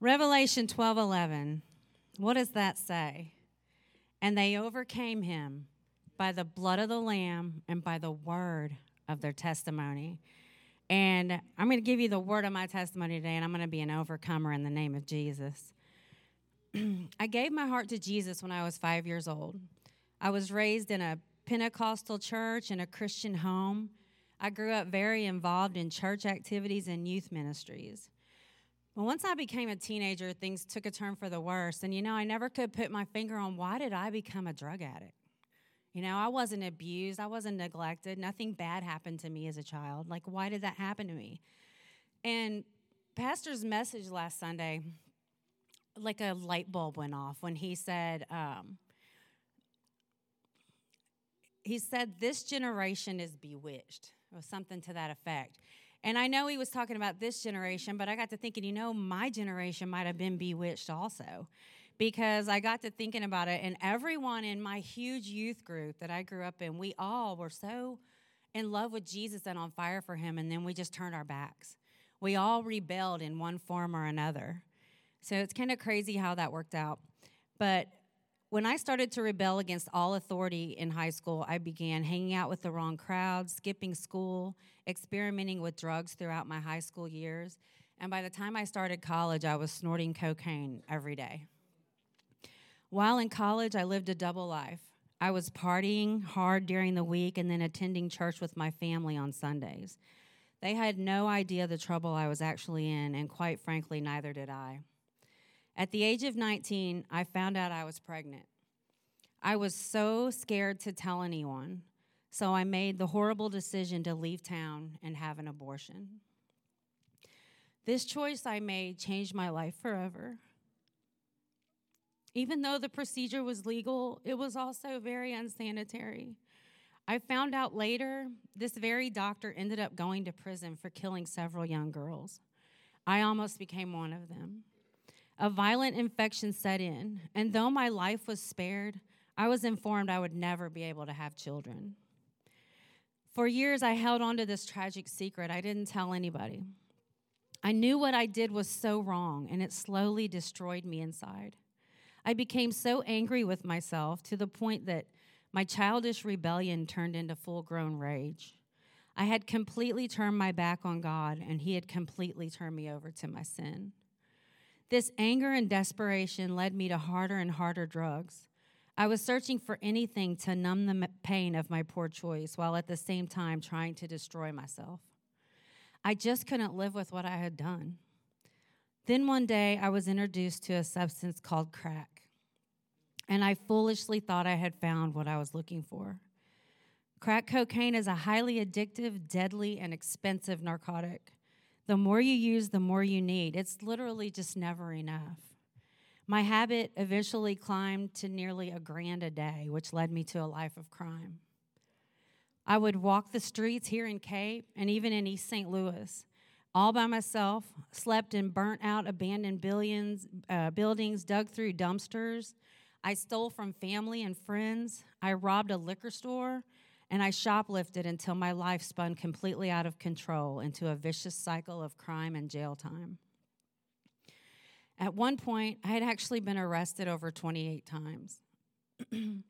Revelation 12 11. What does that say? And they overcame him by the blood of the Lamb and by the word of their testimony. And I'm going to give you the word of my testimony today, and I'm going to be an overcomer in the name of Jesus. I gave my heart to Jesus when I was five years old. I was raised in a Pentecostal church in a Christian home. I grew up very involved in church activities and youth ministries. But once I became a teenager, things took a turn for the worse. And you know, I never could put my finger on why did I become a drug addict? You know, I wasn't abused, I wasn't neglected, nothing bad happened to me as a child. Like, why did that happen to me? And Pastor's message last Sunday, like a light bulb went off when he said, um, he said, This generation is bewitched, or something to that effect. And I know he was talking about this generation, but I got to thinking, you know, my generation might have been bewitched also because I got to thinking about it. And everyone in my huge youth group that I grew up in, we all were so in love with Jesus and on fire for him. And then we just turned our backs. We all rebelled in one form or another. So it's kind of crazy how that worked out. But when I started to rebel against all authority in high school, I began hanging out with the wrong crowd, skipping school, experimenting with drugs throughout my high school years. And by the time I started college, I was snorting cocaine every day. While in college, I lived a double life. I was partying hard during the week and then attending church with my family on Sundays. They had no idea the trouble I was actually in, and quite frankly, neither did I. At the age of 19, I found out I was pregnant. I was so scared to tell anyone, so I made the horrible decision to leave town and have an abortion. This choice I made changed my life forever. Even though the procedure was legal, it was also very unsanitary. I found out later this very doctor ended up going to prison for killing several young girls. I almost became one of them. A violent infection set in, and though my life was spared, I was informed I would never be able to have children. For years, I held on to this tragic secret. I didn't tell anybody. I knew what I did was so wrong, and it slowly destroyed me inside. I became so angry with myself to the point that my childish rebellion turned into full grown rage. I had completely turned my back on God, and He had completely turned me over to my sin. This anger and desperation led me to harder and harder drugs. I was searching for anything to numb the pain of my poor choice while at the same time trying to destroy myself. I just couldn't live with what I had done. Then one day I was introduced to a substance called crack and I foolishly thought I had found what I was looking for. Crack cocaine is a highly addictive, deadly, and expensive narcotic. The more you use, the more you need. It's literally just never enough. My habit eventually climbed to nearly a grand a day, which led me to a life of crime. I would walk the streets here in Cape and even in East St. Louis all by myself, slept in burnt out, abandoned billions, uh, buildings, dug through dumpsters, I stole from family and friends. I robbed a liquor store. And I shoplifted until my life spun completely out of control into a vicious cycle of crime and jail time. At one point, I had actually been arrested over 28 times.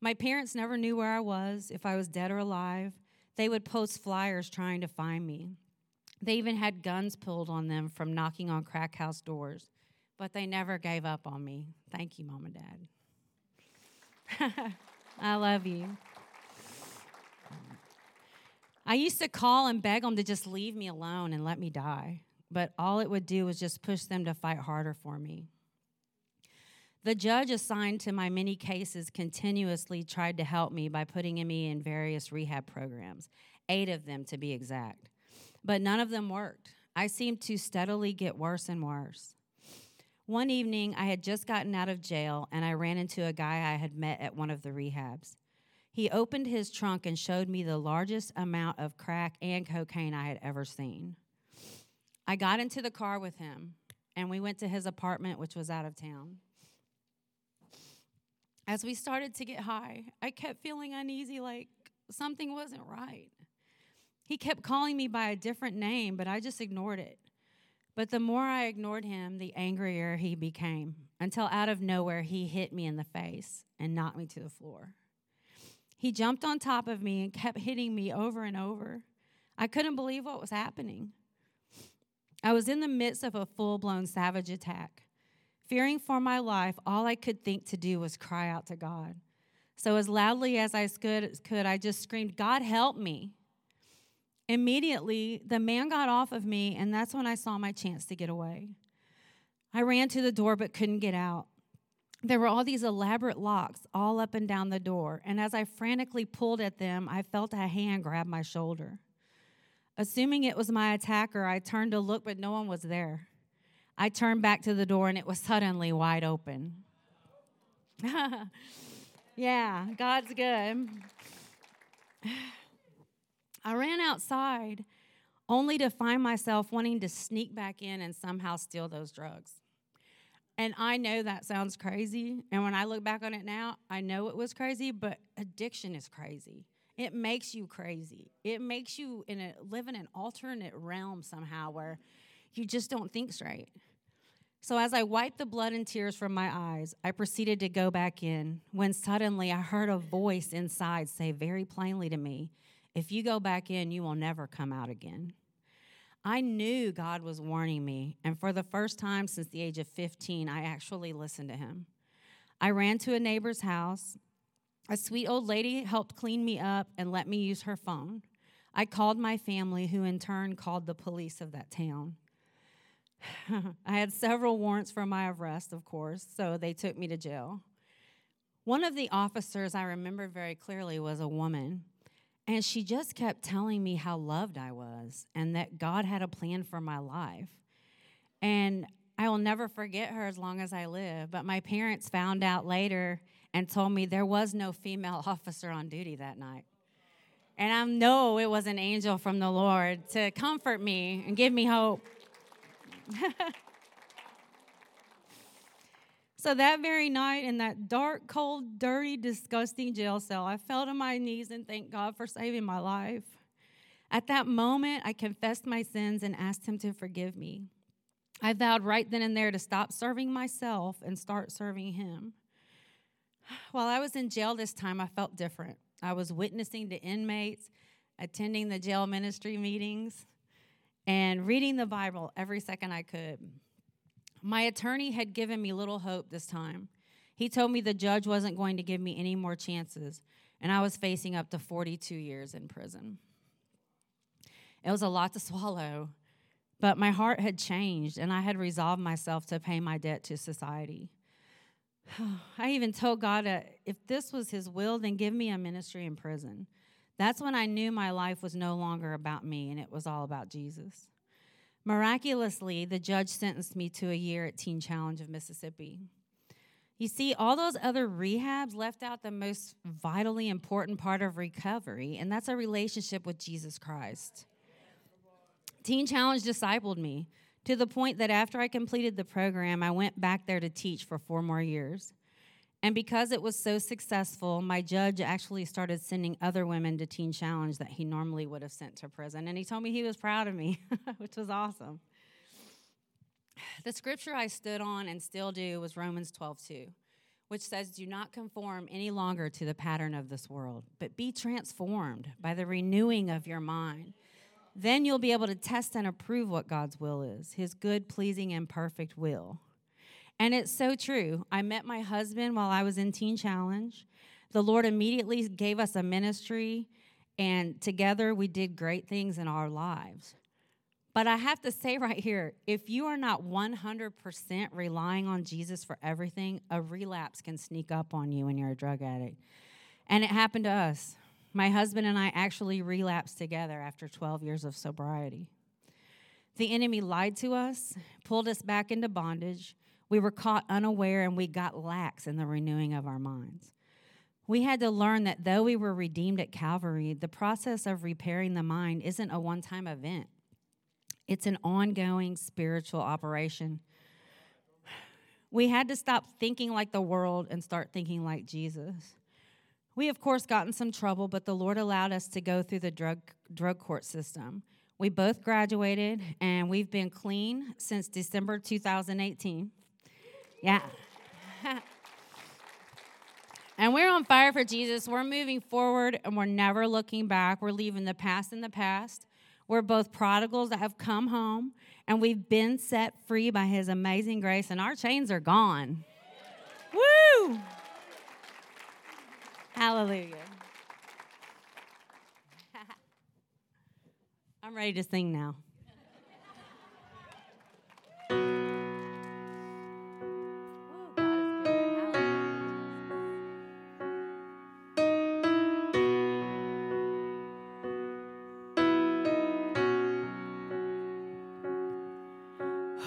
my parents never knew where I was, if I was dead or alive. They would post flyers trying to find me. They even had guns pulled on them from knocking on crack house doors but they never gave up on me. Thank you, Mom and Dad. I love you. I used to call and beg them to just leave me alone and let me die, but all it would do was just push them to fight harder for me. The judge assigned to my many cases continuously tried to help me by putting me in various rehab programs, eight of them to be exact. But none of them worked. I seemed to steadily get worse and worse. One evening, I had just gotten out of jail and I ran into a guy I had met at one of the rehabs. He opened his trunk and showed me the largest amount of crack and cocaine I had ever seen. I got into the car with him and we went to his apartment, which was out of town. As we started to get high, I kept feeling uneasy, like something wasn't right. He kept calling me by a different name, but I just ignored it. But the more I ignored him, the angrier he became, until out of nowhere he hit me in the face and knocked me to the floor. He jumped on top of me and kept hitting me over and over. I couldn't believe what was happening. I was in the midst of a full blown savage attack. Fearing for my life, all I could think to do was cry out to God. So, as loudly as I could, I just screamed, God, help me. Immediately, the man got off of me, and that's when I saw my chance to get away. I ran to the door but couldn't get out. There were all these elaborate locks all up and down the door, and as I frantically pulled at them, I felt a hand grab my shoulder. Assuming it was my attacker, I turned to look, but no one was there. I turned back to the door, and it was suddenly wide open. yeah, God's good. I ran outside only to find myself wanting to sneak back in and somehow steal those drugs. And I know that sounds crazy. And when I look back on it now, I know it was crazy, but addiction is crazy. It makes you crazy. It makes you in a, live in an alternate realm somehow where you just don't think straight. So as I wiped the blood and tears from my eyes, I proceeded to go back in when suddenly I heard a voice inside say very plainly to me, If you go back in, you will never come out again. I knew God was warning me, and for the first time since the age of 15, I actually listened to him. I ran to a neighbor's house. A sweet old lady helped clean me up and let me use her phone. I called my family, who in turn called the police of that town. I had several warrants for my arrest, of course, so they took me to jail. One of the officers I remember very clearly was a woman. And she just kept telling me how loved I was and that God had a plan for my life. And I will never forget her as long as I live. But my parents found out later and told me there was no female officer on duty that night. And I know it was an angel from the Lord to comfort me and give me hope. So that very night in that dark, cold, dirty, disgusting jail cell, I fell to my knees and thanked God for saving my life. At that moment, I confessed my sins and asked Him to forgive me. I vowed right then and there to stop serving myself and start serving Him. While I was in jail this time, I felt different. I was witnessing to inmates, attending the jail ministry meetings, and reading the Bible every second I could. My attorney had given me little hope this time. He told me the judge wasn't going to give me any more chances, and I was facing up to 42 years in prison. It was a lot to swallow, but my heart had changed, and I had resolved myself to pay my debt to society. I even told God that if this was His will, then give me a ministry in prison. That's when I knew my life was no longer about me and it was all about Jesus. Miraculously, the judge sentenced me to a year at Teen Challenge of Mississippi. You see, all those other rehabs left out the most vitally important part of recovery, and that's a relationship with Jesus Christ. Teen Challenge discipled me to the point that after I completed the program, I went back there to teach for four more years. And because it was so successful, my judge actually started sending other women to Teen Challenge that he normally would have sent to prison. And he told me he was proud of me, which was awesome. The scripture I stood on and still do was Romans 12 2, which says, Do not conform any longer to the pattern of this world, but be transformed by the renewing of your mind. Then you'll be able to test and approve what God's will is, his good, pleasing, and perfect will. And it's so true. I met my husband while I was in Teen Challenge. The Lord immediately gave us a ministry, and together we did great things in our lives. But I have to say right here if you are not 100% relying on Jesus for everything, a relapse can sneak up on you when you're a drug addict. And it happened to us. My husband and I actually relapsed together after 12 years of sobriety. The enemy lied to us, pulled us back into bondage, we were caught unaware and we got lax in the renewing of our minds. We had to learn that though we were redeemed at Calvary, the process of repairing the mind isn't a one time event, it's an ongoing spiritual operation. We had to stop thinking like the world and start thinking like Jesus. We, of course, got in some trouble, but the Lord allowed us to go through the drug, drug court system. We both graduated, and we've been clean since December 2018. Yeah. and we're on fire for Jesus. We're moving forward and we're never looking back. We're leaving the past in the past. We're both prodigals that have come home and we've been set free by his amazing grace, and our chains are gone. Woo! Hallelujah. I'm ready to sing now.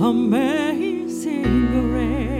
amazing grace.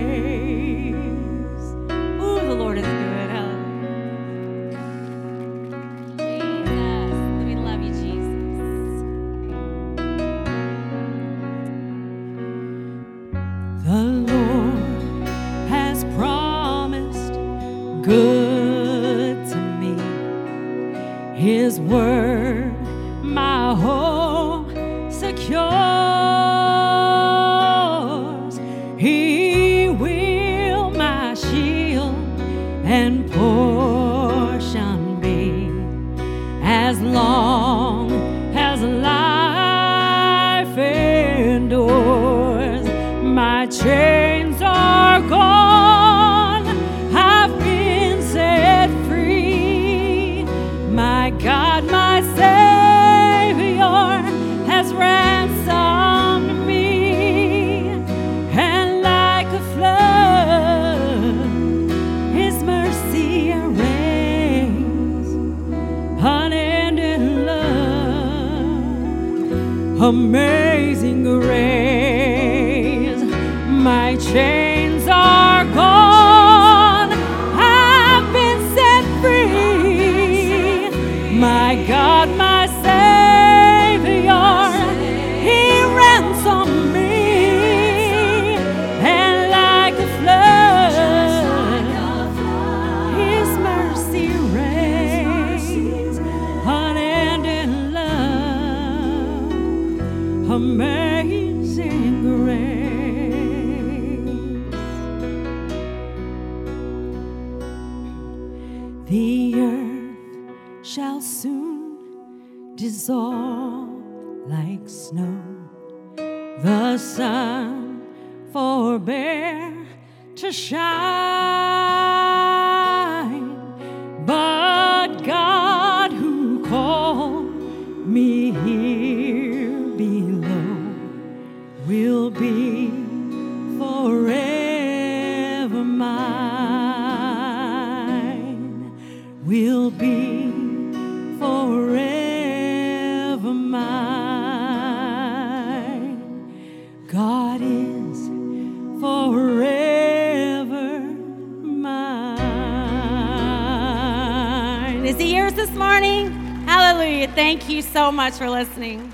so much for listening.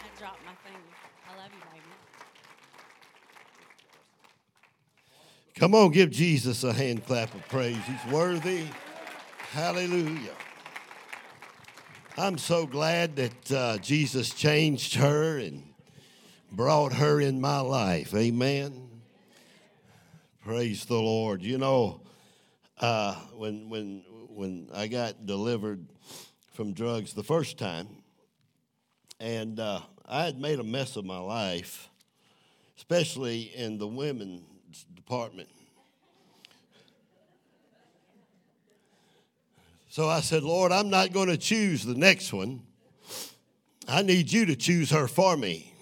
I dropped my thing. I love you, baby. Come on, give Jesus a hand clap of praise. He's worthy. Hallelujah. I'm so glad that uh, Jesus changed her and brought her in my life. Amen. Praise the Lord. You know, uh, when when when I got delivered from drugs the first time, and uh, I had made a mess of my life, especially in the women's department. So I said, Lord, I'm not going to choose the next one. I need you to choose her for me.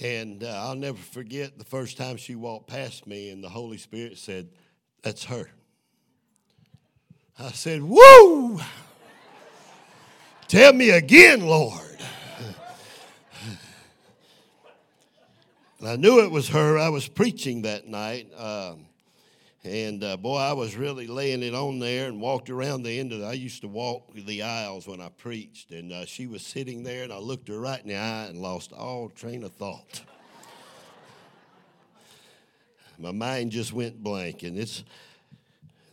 And uh, I'll never forget the first time she walked past me, and the Holy Spirit said, That's her. I said, Woo! Tell me again, Lord. I knew it was her. I was preaching that night. Um, and uh, boy, I was really laying it on there and walked around the end of the. I used to walk the aisles when I preached, and uh, she was sitting there, and I looked her right in the eye and lost all train of thought. My mind just went blank, and this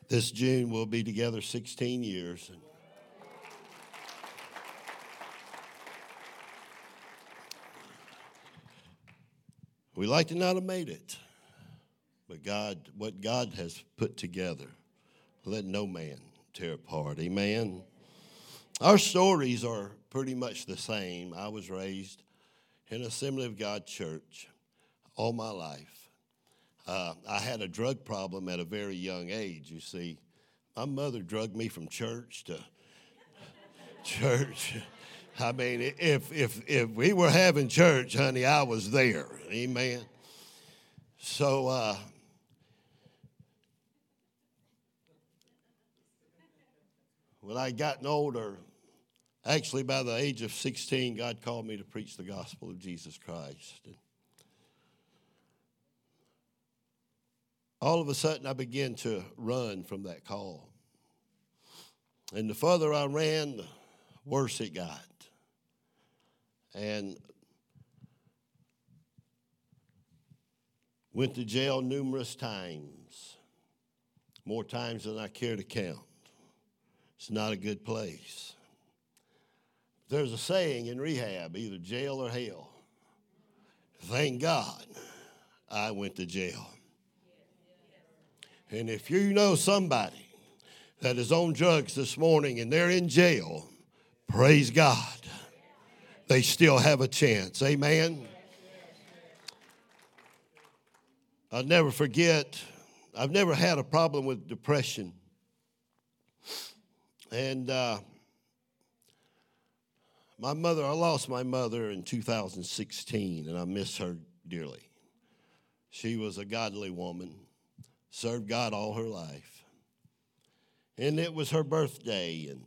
this June we'll be together 16 years. We like to not have made it. But God, what God has put together, let no man tear apart. Amen. Our stories are pretty much the same. I was raised in Assembly of God church all my life. Uh, I had a drug problem at a very young age, you see. My mother drugged me from church to church. I mean, if, if, if we were having church, honey, I was there. Amen. So uh, when I gotten older, actually by the age of 16, God called me to preach the gospel of Jesus Christ. All of a sudden, I began to run from that call. And the further I ran, the worse it got. And went to jail numerous times, more times than I care to count. It's not a good place. There's a saying in rehab either jail or hell. Thank God I went to jail. And if you know somebody that is on drugs this morning and they're in jail, praise God. They still have a chance. Amen. I'll never forget, I've never had a problem with depression. And uh, my mother, I lost my mother in 2016, and I miss her dearly. She was a godly woman, served God all her life. And it was her birthday, and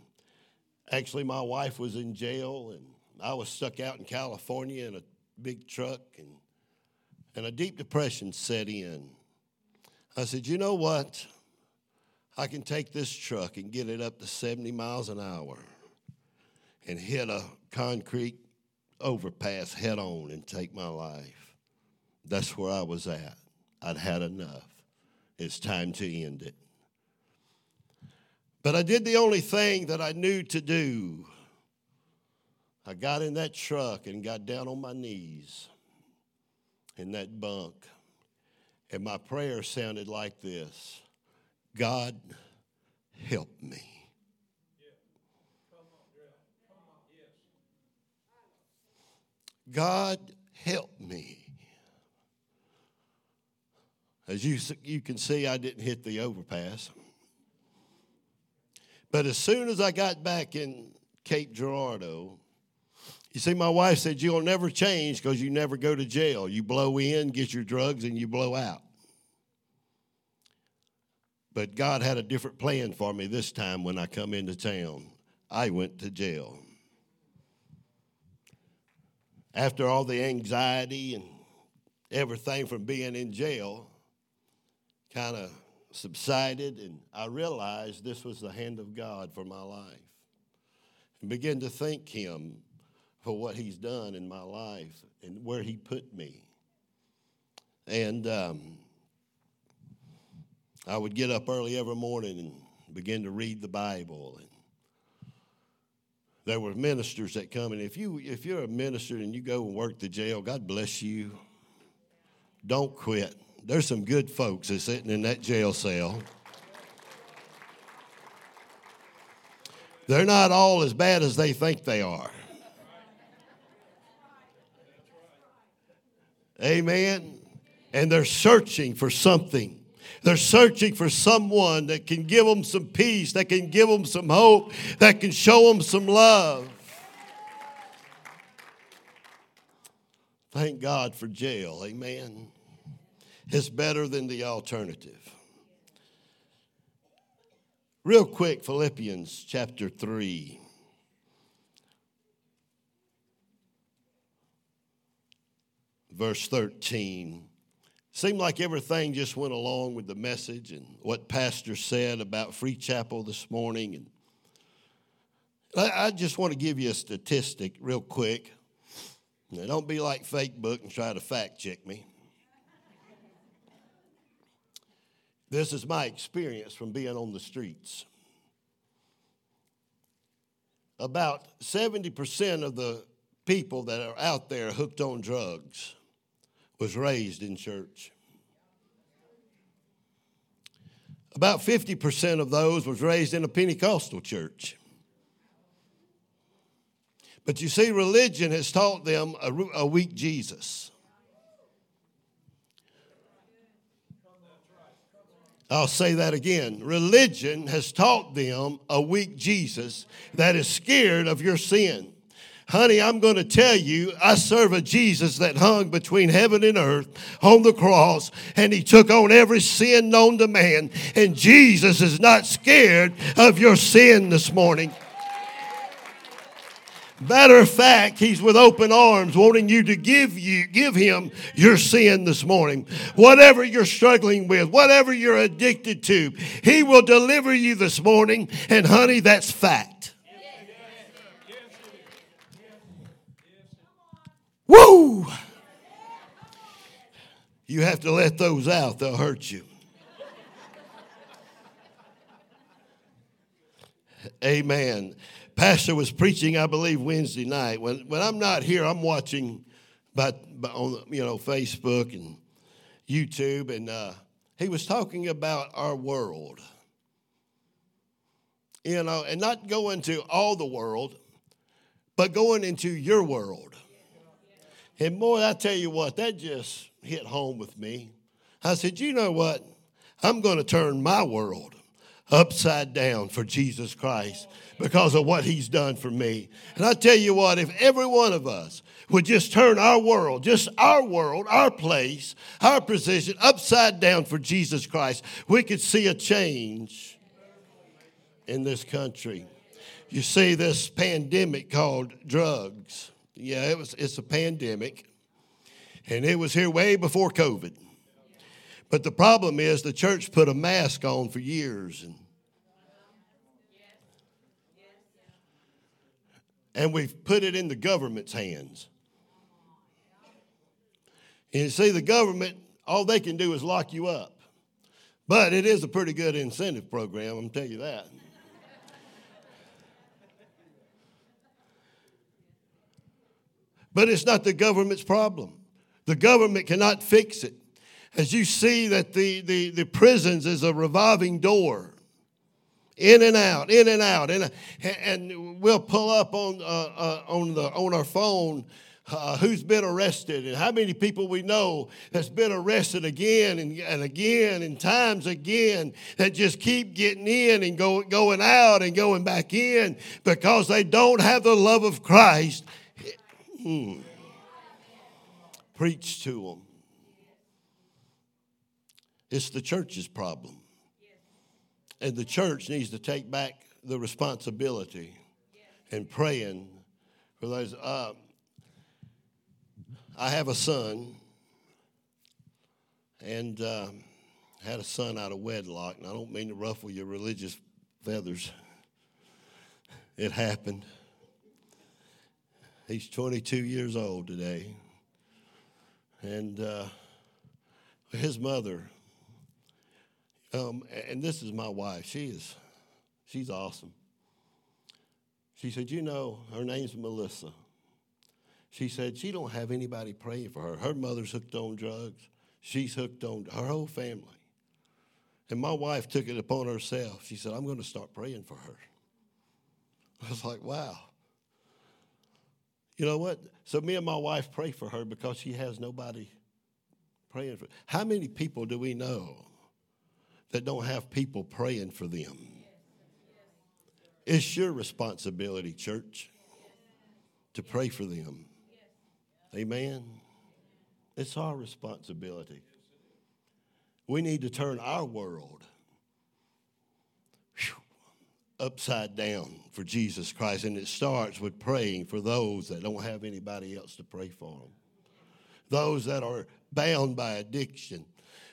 actually, my wife was in jail, and I was stuck out in California in a big truck, and, and a deep depression set in. I said, You know what? I can take this truck and get it up to 70 miles an hour and hit a concrete overpass head on and take my life. That's where I was at. I'd had enough. It's time to end it. But I did the only thing that I knew to do. I got in that truck and got down on my knees in that bunk. And my prayer sounded like this God, help me. God, help me. As you, you can see, I didn't hit the overpass. But as soon as I got back in Cape Girardeau, you see, my wife said, You'll never change because you never go to jail. You blow in, get your drugs, and you blow out. But God had a different plan for me this time when I come into town. I went to jail. After all the anxiety and everything from being in jail kind of subsided, and I realized this was the hand of God for my life. And began to thank Him for what He's done in my life and where He put me. And um, I would get up early every morning and begin to read the Bible. And there were ministers that come, and if you if you're a minister and you go and work the jail, God bless you. Don't quit. There's some good folks that's sitting in that jail cell. They're not all as bad as they think they are. Amen. And they're searching for something. They're searching for someone that can give them some peace, that can give them some hope, that can show them some love. Thank God for jail. Amen. It's better than the alternative. Real quick, Philippians chapter 3. Verse 13. Seemed like everything just went along with the message and what Pastor said about Free Chapel this morning. And I, I just want to give you a statistic real quick. Now, don't be like fake book and try to fact check me. This is my experience from being on the streets. About 70% of the people that are out there hooked on drugs was raised in church. About 50% of those was raised in a Pentecostal church. But you see, religion has taught them a, a weak Jesus. I'll say that again. Religion has taught them a weak Jesus that is scared of your sin. Honey, I'm going to tell you, I serve a Jesus that hung between heaven and earth on the cross, and he took on every sin known to man. And Jesus is not scared of your sin this morning. Matter of fact, he's with open arms, wanting you to give you give him your sin this morning. Whatever you're struggling with, whatever you're addicted to, he will deliver you this morning. And honey, that's fact. Woo! You have to let those out, they'll hurt you. Amen. Pastor was preaching, I believe, Wednesday night. When, when I'm not here, I'm watching by, by on you know Facebook and YouTube, and uh, he was talking about our world. You know, and not going to all the world, but going into your world. And boy, I tell you what, that just hit home with me. I said, you know what? I'm going to turn my world upside down for Jesus Christ because of what he's done for me. And I tell you what, if every one of us would just turn our world, just our world, our place, our position upside down for Jesus Christ, we could see a change in this country. You see this pandemic called drugs. Yeah, it was it's a pandemic. And it was here way before COVID. But the problem is the church put a mask on for years and and we've put it in the government's hands. And you see, the government, all they can do is lock you up. But it is a pretty good incentive program, I'm tell you that. But it's not the government's problem. The government cannot fix it. As you see that the, the, the prisons is a revolving door in and out, in and out, and and we'll pull up on uh, uh, on the on our phone uh, who's been arrested and how many people we know that's been arrested again and, and again and times again that just keep getting in and go, going out and going back in because they don't have the love of Christ. Hmm. Preach to them. It's the church's problem. And the church needs to take back the responsibility and praying for those. Uh, I have a son, and uh, had a son out of wedlock. And I don't mean to ruffle your religious feathers. It happened. He's 22 years old today. And uh, his mother Um, and this is my wife. She is, she's awesome. She said, you know, her name's Melissa. She said she don't have anybody praying for her. Her mother's hooked on drugs. She's hooked on her whole family. And my wife took it upon herself. She said, I'm going to start praying for her. I was like, wow. You know what? So me and my wife pray for her because she has nobody praying for. How many people do we know that don't have people praying for them? It's your responsibility, church, to pray for them. Amen. It's our responsibility. We need to turn our world upside down for Jesus Christ. And it starts with praying for those that don't have anybody else to pray for them, those that are bound by addiction,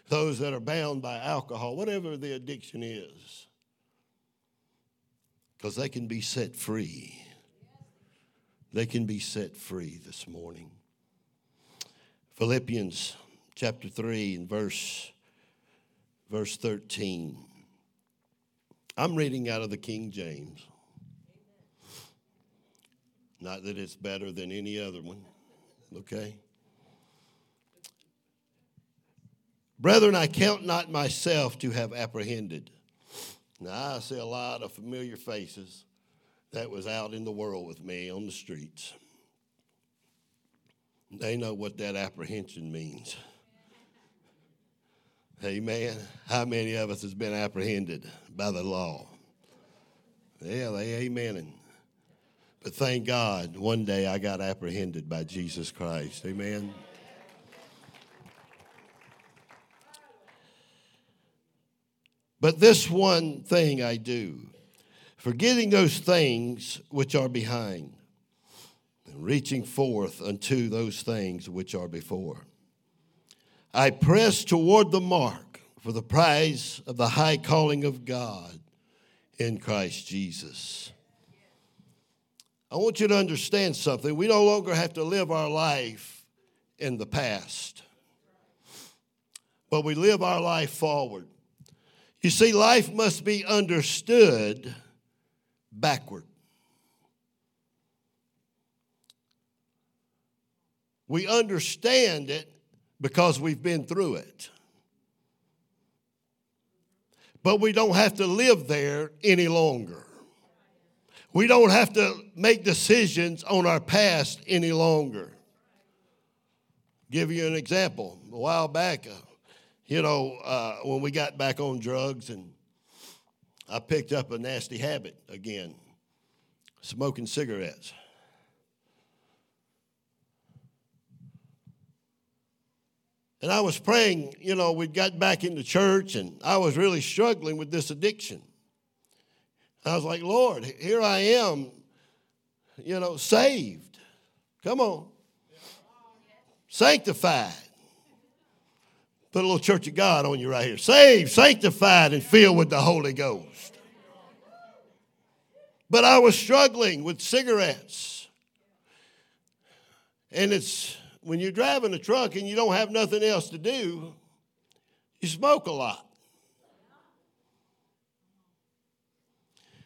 those that are bound by alcohol, whatever the addiction is, because they can be set free. They can be set free this morning. Philippians chapter 3 and verse verse 13. I'm reading out of the King James. Not that it's better than any other one, okay? Brethren, I count not myself to have apprehended. Now, I see a lot of familiar faces that was out in the world with me on the streets. They know what that apprehension means. Amen. How many of us has been apprehended by the law? Yeah, they. But thank God, one day I got apprehended by Jesus Christ. Amen. But this one thing I do, forgetting those things which are behind, and reaching forth unto those things which are before. I press toward the mark for the prize of the high calling of God in Christ Jesus. I want you to understand something. We no longer have to live our life in the past, but we live our life forward. You see, life must be understood backward. We understand it because we've been through it. But we don't have to live there any longer. We don't have to make decisions on our past any longer. Give you an example. A while back, uh, you know, uh, when we got back on drugs, and I picked up a nasty habit again smoking cigarettes. And I was praying, you know, we'd got back into church and I was really struggling with this addiction. I was like, Lord, here I am, you know, saved. Come on. Sanctified. Put a little church of God on you right here. Saved, sanctified, and filled with the Holy Ghost. But I was struggling with cigarettes. And it's when you're driving a truck and you don't have nothing else to do, you smoke a lot.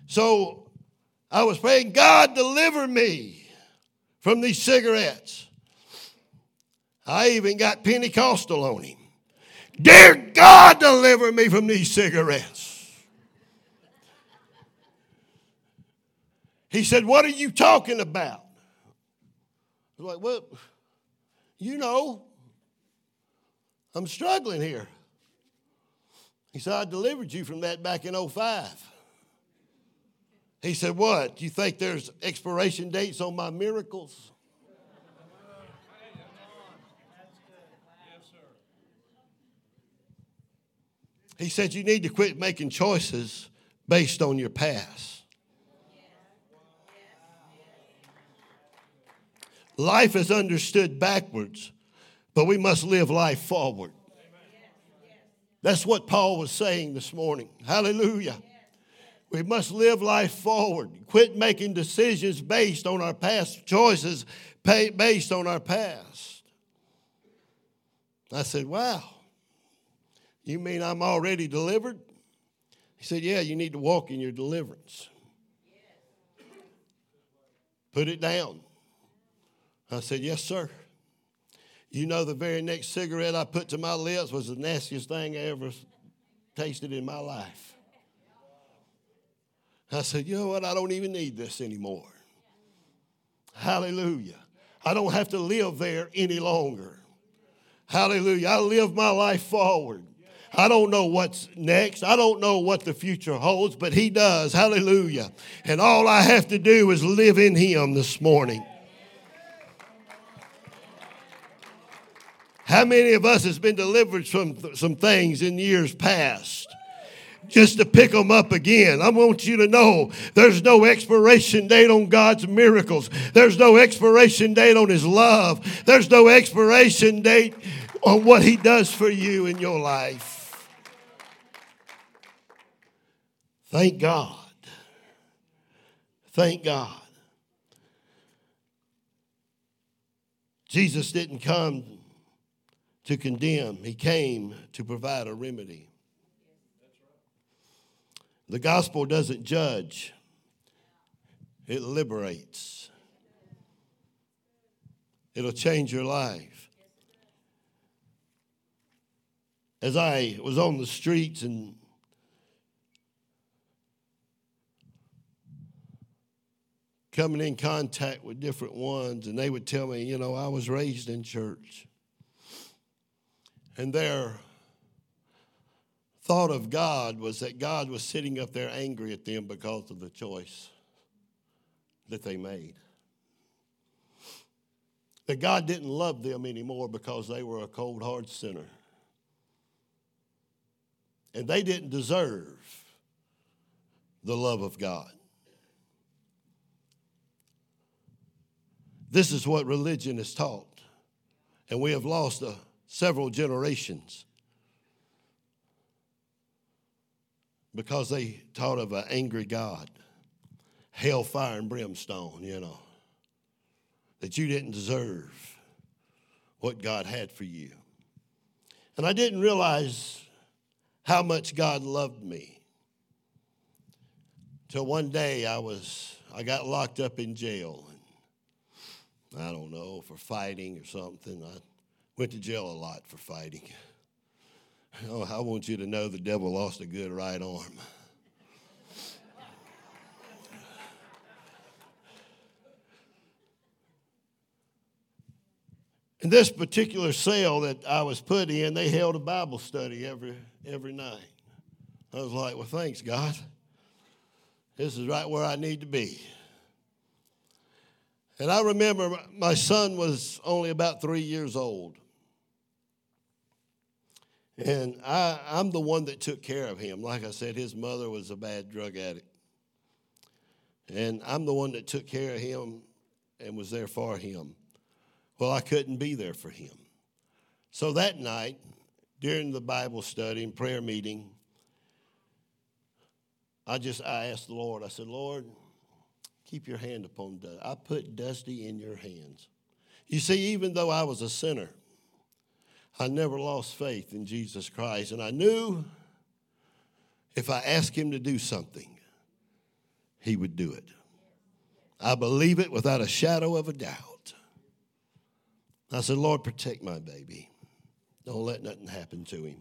So I was praying, God, deliver me from these cigarettes. I even got Pentecostal on him. Dear God, deliver me from these cigarettes. He said, What are you talking about? I was like, Well, you know, I'm struggling here. He said, I delivered you from that back in 05. He said, What? You think there's expiration dates on my miracles? He said, You need to quit making choices based on your past. Life is understood backwards, but we must live life forward. That's what Paul was saying this morning. Hallelujah. We must live life forward. Quit making decisions based on our past choices, based on our past. I said, wow. You mean I'm already delivered? He said, Yeah, you need to walk in your deliverance. Put it down. I said, Yes, sir. You know, the very next cigarette I put to my lips was the nastiest thing I ever tasted in my life. I said, You know what? I don't even need this anymore. Hallelujah. I don't have to live there any longer. Hallelujah. I live my life forward. I don't know what's next. I don't know what the future holds, but He does. Hallelujah. And all I have to do is live in Him this morning. How many of us has been delivered from th- some things in years past? Just to pick them up again. I want you to know there's no expiration date on God's miracles. There's no expiration date on His love. There's no expiration date on what He does for you in your life. Thank God. Thank God. Jesus didn't come to condemn, He came to provide a remedy. The gospel doesn't judge, it liberates. It'll change your life. As I was on the streets and coming in contact with different ones, and they would tell me, you know, I was raised in church. And their thought of God was that God was sitting up there angry at them because of the choice that they made. That God didn't love them anymore because they were a cold, hard sinner. And they didn't deserve the love of God. This is what religion is taught. And we have lost uh, several generations because they taught of an angry God, hellfire and brimstone, you know, that you didn't deserve what God had for you. And I didn't realize how much God loved me. Till one day I was I got locked up in jail and I don't know, for fighting or something. I went to jail a lot for fighting. Oh, I want you to know the devil lost a good right arm. In this particular cell that I was put in, they held a Bible study every every night. I was like, well, thanks, God. This is right where I need to be. And I remember my son was only about three years old. And I, I'm the one that took care of him. Like I said, his mother was a bad drug addict. And I'm the one that took care of him and was there for him. Well, I couldn't be there for him. So that night, during the Bible study and prayer meeting, I just I asked the Lord, I said, Lord, Keep your hand upon Dusty. I put Dusty in your hands. You see, even though I was a sinner, I never lost faith in Jesus Christ. And I knew if I asked him to do something, he would do it. I believe it without a shadow of a doubt. I said, Lord, protect my baby. Don't let nothing happen to him.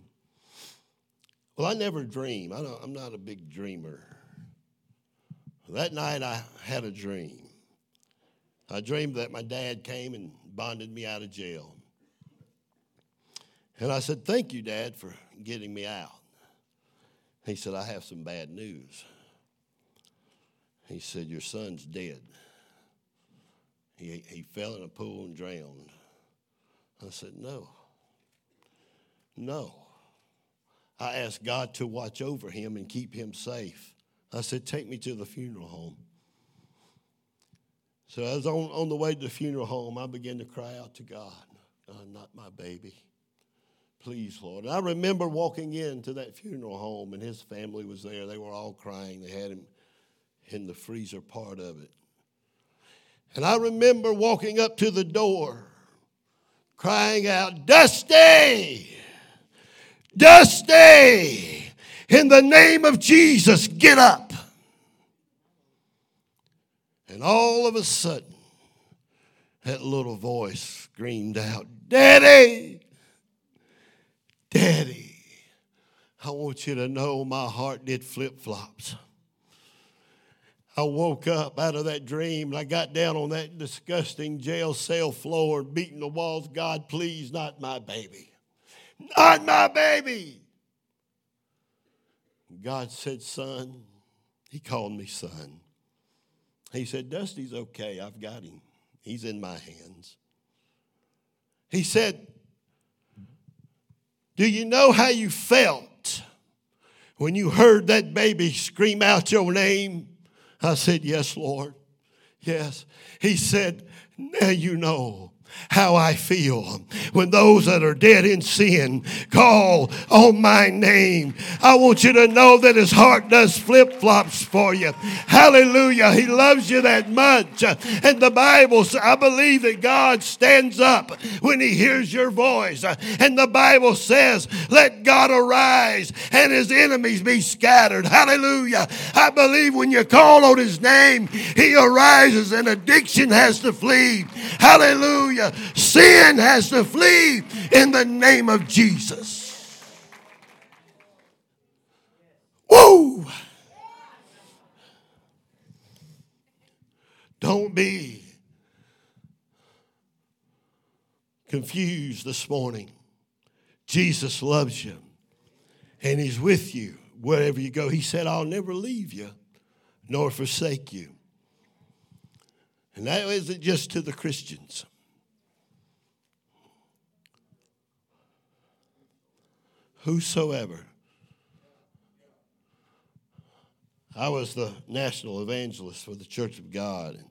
Well, I never dream. I am not a big dreamer. That night I had a dream. I dreamed that my dad came and bonded me out of jail. And I said, Thank you, Dad, for getting me out. He said, I have some bad news. He said, Your son's dead. He, he fell in a pool and drowned. I said, No. No. I asked God to watch over him and keep him safe. I said, Take me to the funeral home. So as on, on the way to the funeral home, I began to cry out to God, God, not my baby. Please, Lord. And I remember walking into that funeral home, and his family was there. They were all crying. They had him in the freezer part of it. And I remember walking up to the door, crying out, Dusty! Dusty, in the name of Jesus, get up. And all of a sudden, that little voice screamed out, Daddy, Daddy, I want you to know my heart did flip flops. I woke up out of that dream and I got down on that disgusting jail cell floor beating the walls. God, please, not my baby. Not my baby. God said, Son, He called me son. He said, Dusty's okay. I've got him. He's in my hands. He said, Do you know how you felt when you heard that baby scream out your name? I said, Yes, Lord. Yes. He said, Now you know how I feel when those that are dead in sin call on my name. I want you to know that his heart does flip flops for you. Hallelujah. He loves you that much. And the Bible, says, I believe that God stands up when he hears your voice. And the Bible says, let God arise and his enemies be scattered. Hallelujah. I believe when you call on his name, he arises and addiction has to flee. Hallelujah. Sin has to flee in the name of Jesus. Woo! Don't be confused this morning. Jesus loves you and He's with you wherever you go. He said, I'll never leave you nor forsake you. And that isn't just to the Christians. Whosoever. I was the national evangelist for the Church of God. And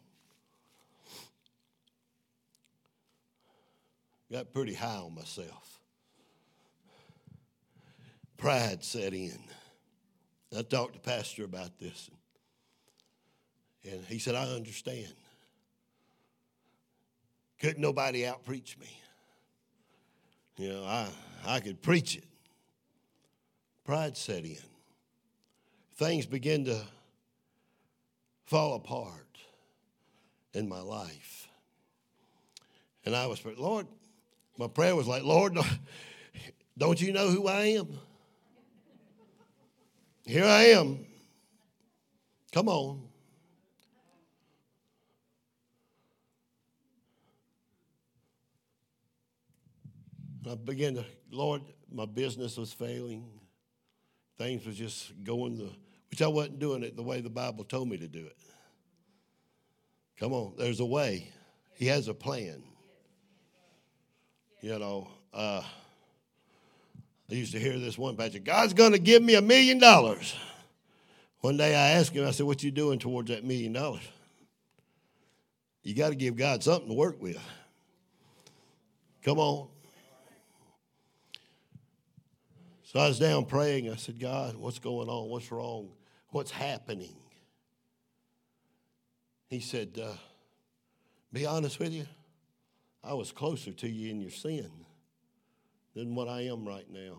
got pretty high on myself. Pride set in. I talked to Pastor about this, and he said, I understand. Couldn't nobody out preach me. You know, I, I could preach it. Pride set in. Things begin to fall apart in my life. And I was, Lord, my prayer was like, Lord, don't you know who I am? Here I am. Come on. I began to, Lord, my business was failing. Things was just going the, which I wasn't doing it the way the Bible told me to do it. Come on, there's a way. He has a plan. You know, uh, I used to hear this one pastor, God's going to give me a million dollars. One day I asked him, I said, what you doing towards that million dollars? You got to give God something to work with. Come on. So I was down praying. I said, God, what's going on? What's wrong? What's happening? He said, uh, Be honest with you, I was closer to you in your sin than what I am right now.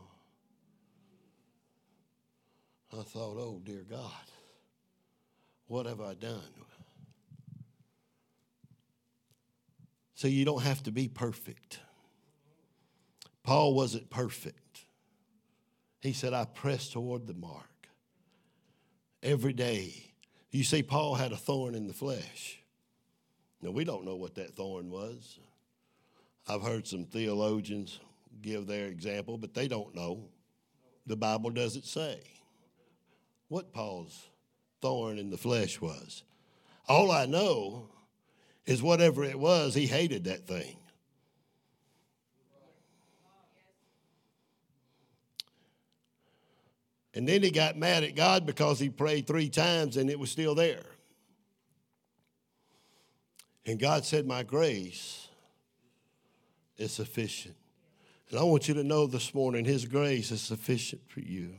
I thought, oh, dear God, what have I done? So you don't have to be perfect. Paul wasn't perfect. He said, I press toward the mark every day. You see, Paul had a thorn in the flesh. Now, we don't know what that thorn was. I've heard some theologians give their example, but they don't know. The Bible doesn't say what Paul's thorn in the flesh was. All I know is whatever it was, he hated that thing. And then he got mad at God because he prayed three times and it was still there. And God said, My grace is sufficient. And I want you to know this morning, His grace is sufficient for you.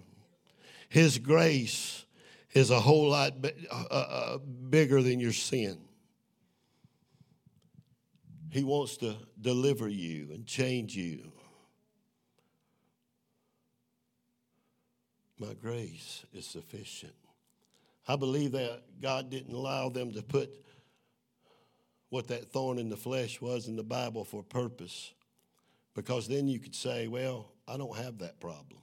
His grace is a whole lot uh, uh, bigger than your sin. He wants to deliver you and change you My grace is sufficient. I believe that God didn't allow them to put what that thorn in the flesh was in the Bible for purpose. Because then you could say, well, I don't have that problem.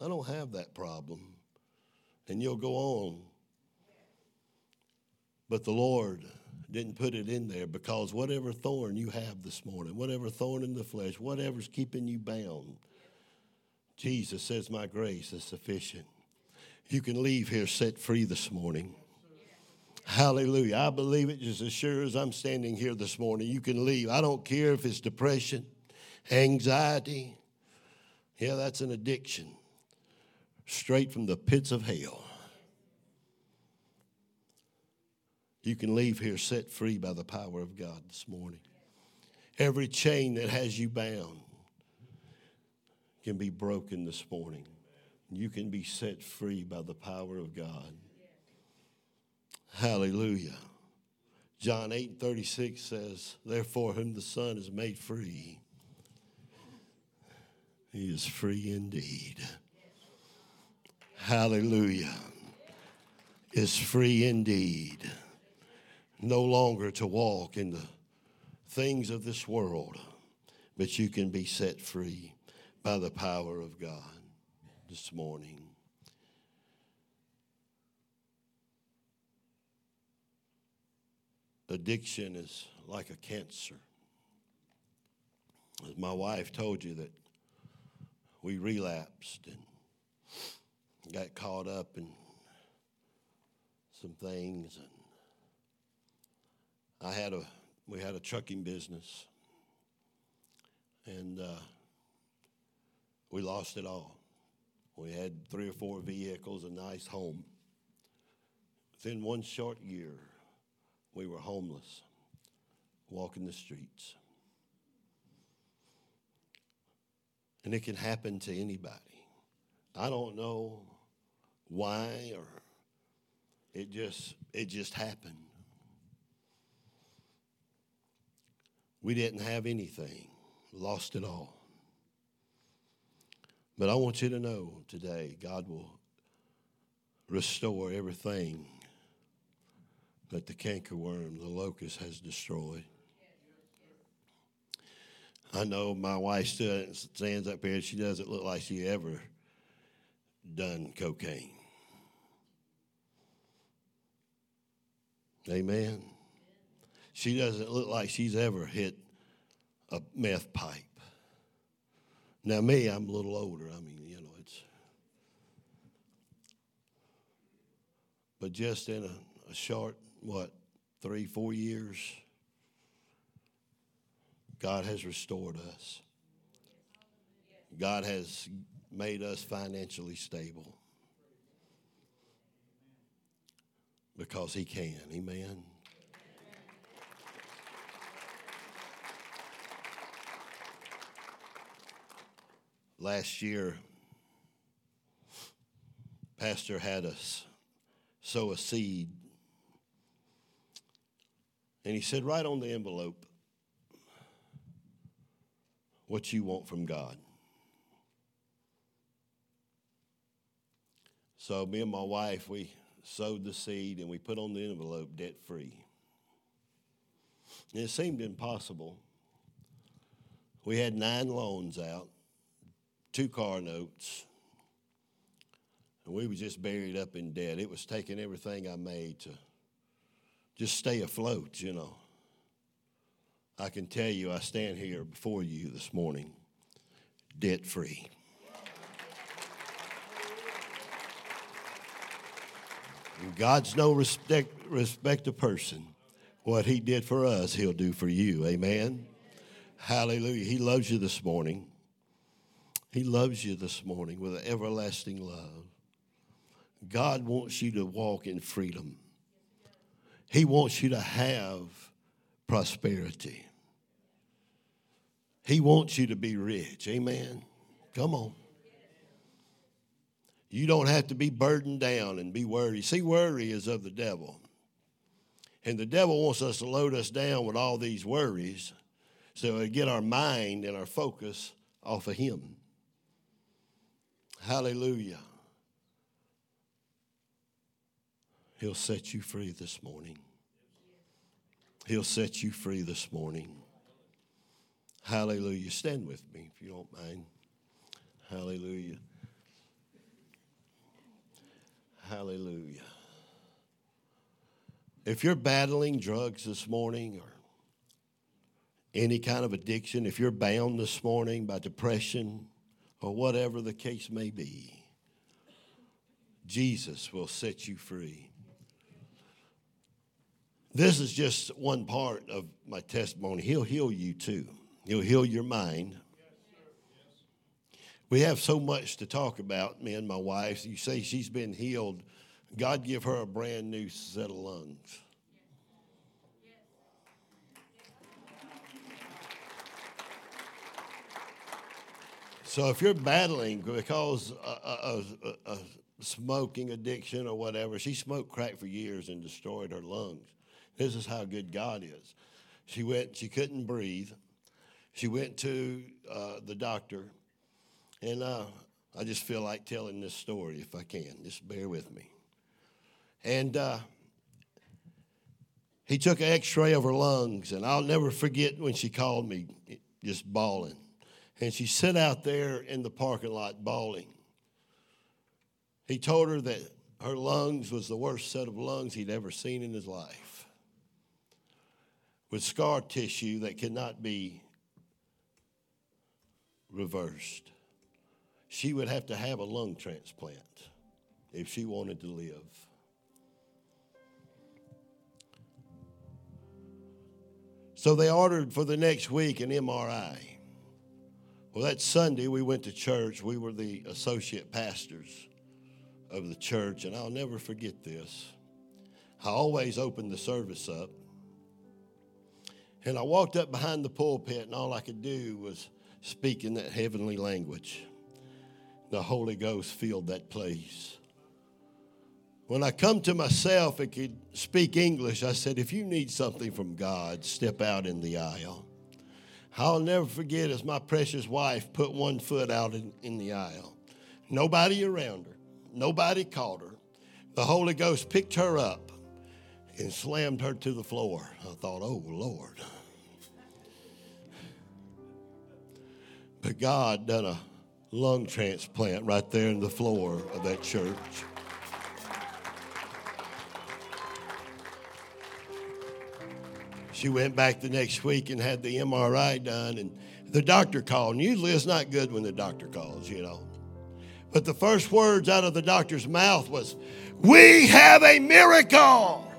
I don't have that problem. And you'll go on. But the Lord didn't put it in there because whatever thorn you have this morning, whatever thorn in the flesh, whatever's keeping you bound, Jesus says, My grace is sufficient. You can leave here set free this morning. Hallelujah. I believe it just as sure as I'm standing here this morning. You can leave. I don't care if it's depression, anxiety. Yeah, that's an addiction straight from the pits of hell. You can leave here set free by the power of God this morning. Every chain that has you bound can be broken this morning. You can be set free by the power of God. Hallelujah. John 8 36 says, Therefore, whom the Son has made free, he is free indeed. Hallelujah. Is free indeed. No longer to walk in the things of this world, but you can be set free by the power of God this morning. addiction is like a cancer. As my wife told you that we relapsed and got caught up in some things and I had a we had a trucking business and uh, we lost it all. We had three or four vehicles, a nice home. Within one short year, we were homeless, walking the streets. And it can happen to anybody. I don't know why or it just it just happened. We didn't have anything, lost it all. But I want you to know today God will restore everything that the cankerworm, the locust, has destroyed. I know my wife stands up here. She doesn't look like she ever done cocaine. Amen. She doesn't look like she's ever hit a meth pipe. Now, me, I'm a little older. I mean, you know, it's. But just in a, a short what, three, four years, God has restored us. God has made us financially stable because He can. Amen. Last year, Pastor had us sow a seed and he said, Write on the envelope what you want from God. So, me and my wife, we sowed the seed and we put on the envelope debt free. And it seemed impossible. We had nine loans out, two car notes, and we were just buried up in debt. It was taking everything I made to just stay afloat, you know. I can tell you, I stand here before you this morning debt free. God's no respect, respect a person. What he did for us, he'll do for you. Amen. Hallelujah. He loves you this morning. He loves you this morning with an everlasting love. God wants you to walk in freedom. He wants you to have prosperity. He wants you to be rich. Amen. Come on. You don't have to be burdened down and be worried. See, worry is of the devil. And the devil wants us to load us down with all these worries so we get our mind and our focus off of him. Hallelujah. He'll set you free this morning. He'll set you free this morning. Hallelujah. Stand with me if you don't mind. Hallelujah. Hallelujah. If you're battling drugs this morning or any kind of addiction, if you're bound this morning by depression or whatever the case may be, Jesus will set you free. This is just one part of my testimony. He'll heal you too. He'll heal your mind. We have so much to talk about, me and my wife. You say she's been healed. God give her a brand new set of lungs. So if you're battling because of, a, a, smoking addiction or whatever, she smoked crack for years and destroyed her lungs. This is how good God is. She went, she couldn't breathe. She went to uh, the doctor, and uh, I just feel like telling this story if I can. Just bear with me. And uh, he took an x ray of her lungs, and I'll never forget when she called me just bawling. And she sat out there in the parking lot bawling. He told her that her lungs was the worst set of lungs he'd ever seen in his life, with scar tissue that could not be reversed. She would have to have a lung transplant if she wanted to live. So they ordered for the next week an MRI. Well, that Sunday we went to church. We were the associate pastors of the church, and I'll never forget this. I always opened the service up. And I walked up behind the pulpit, and all I could do was speak in that heavenly language. The Holy Ghost filled that place. When I come to myself and could speak English, I said, if you need something from God, step out in the aisle. I'll never forget as my precious wife put one foot out in, in the aisle. Nobody around her, nobody caught her. The Holy Ghost picked her up and slammed her to the floor. I thought, oh, Lord. But God done a lung transplant right there in the floor of that church. She went back the next week and had the MRI done, and the doctor called. And usually it's not good when the doctor calls, you know. But the first words out of the doctor's mouth was, We have a miracle.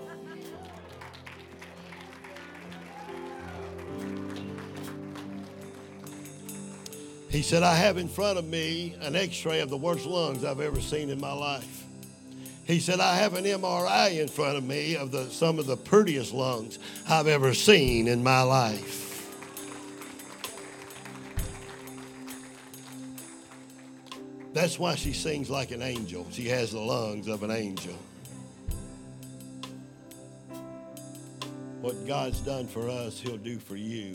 He said, I have in front of me an x ray of the worst lungs I've ever seen in my life. He said, I have an MRI in front of me of the, some of the prettiest lungs I've ever seen in my life. That's why she sings like an angel. She has the lungs of an angel. What God's done for us, He'll do for you.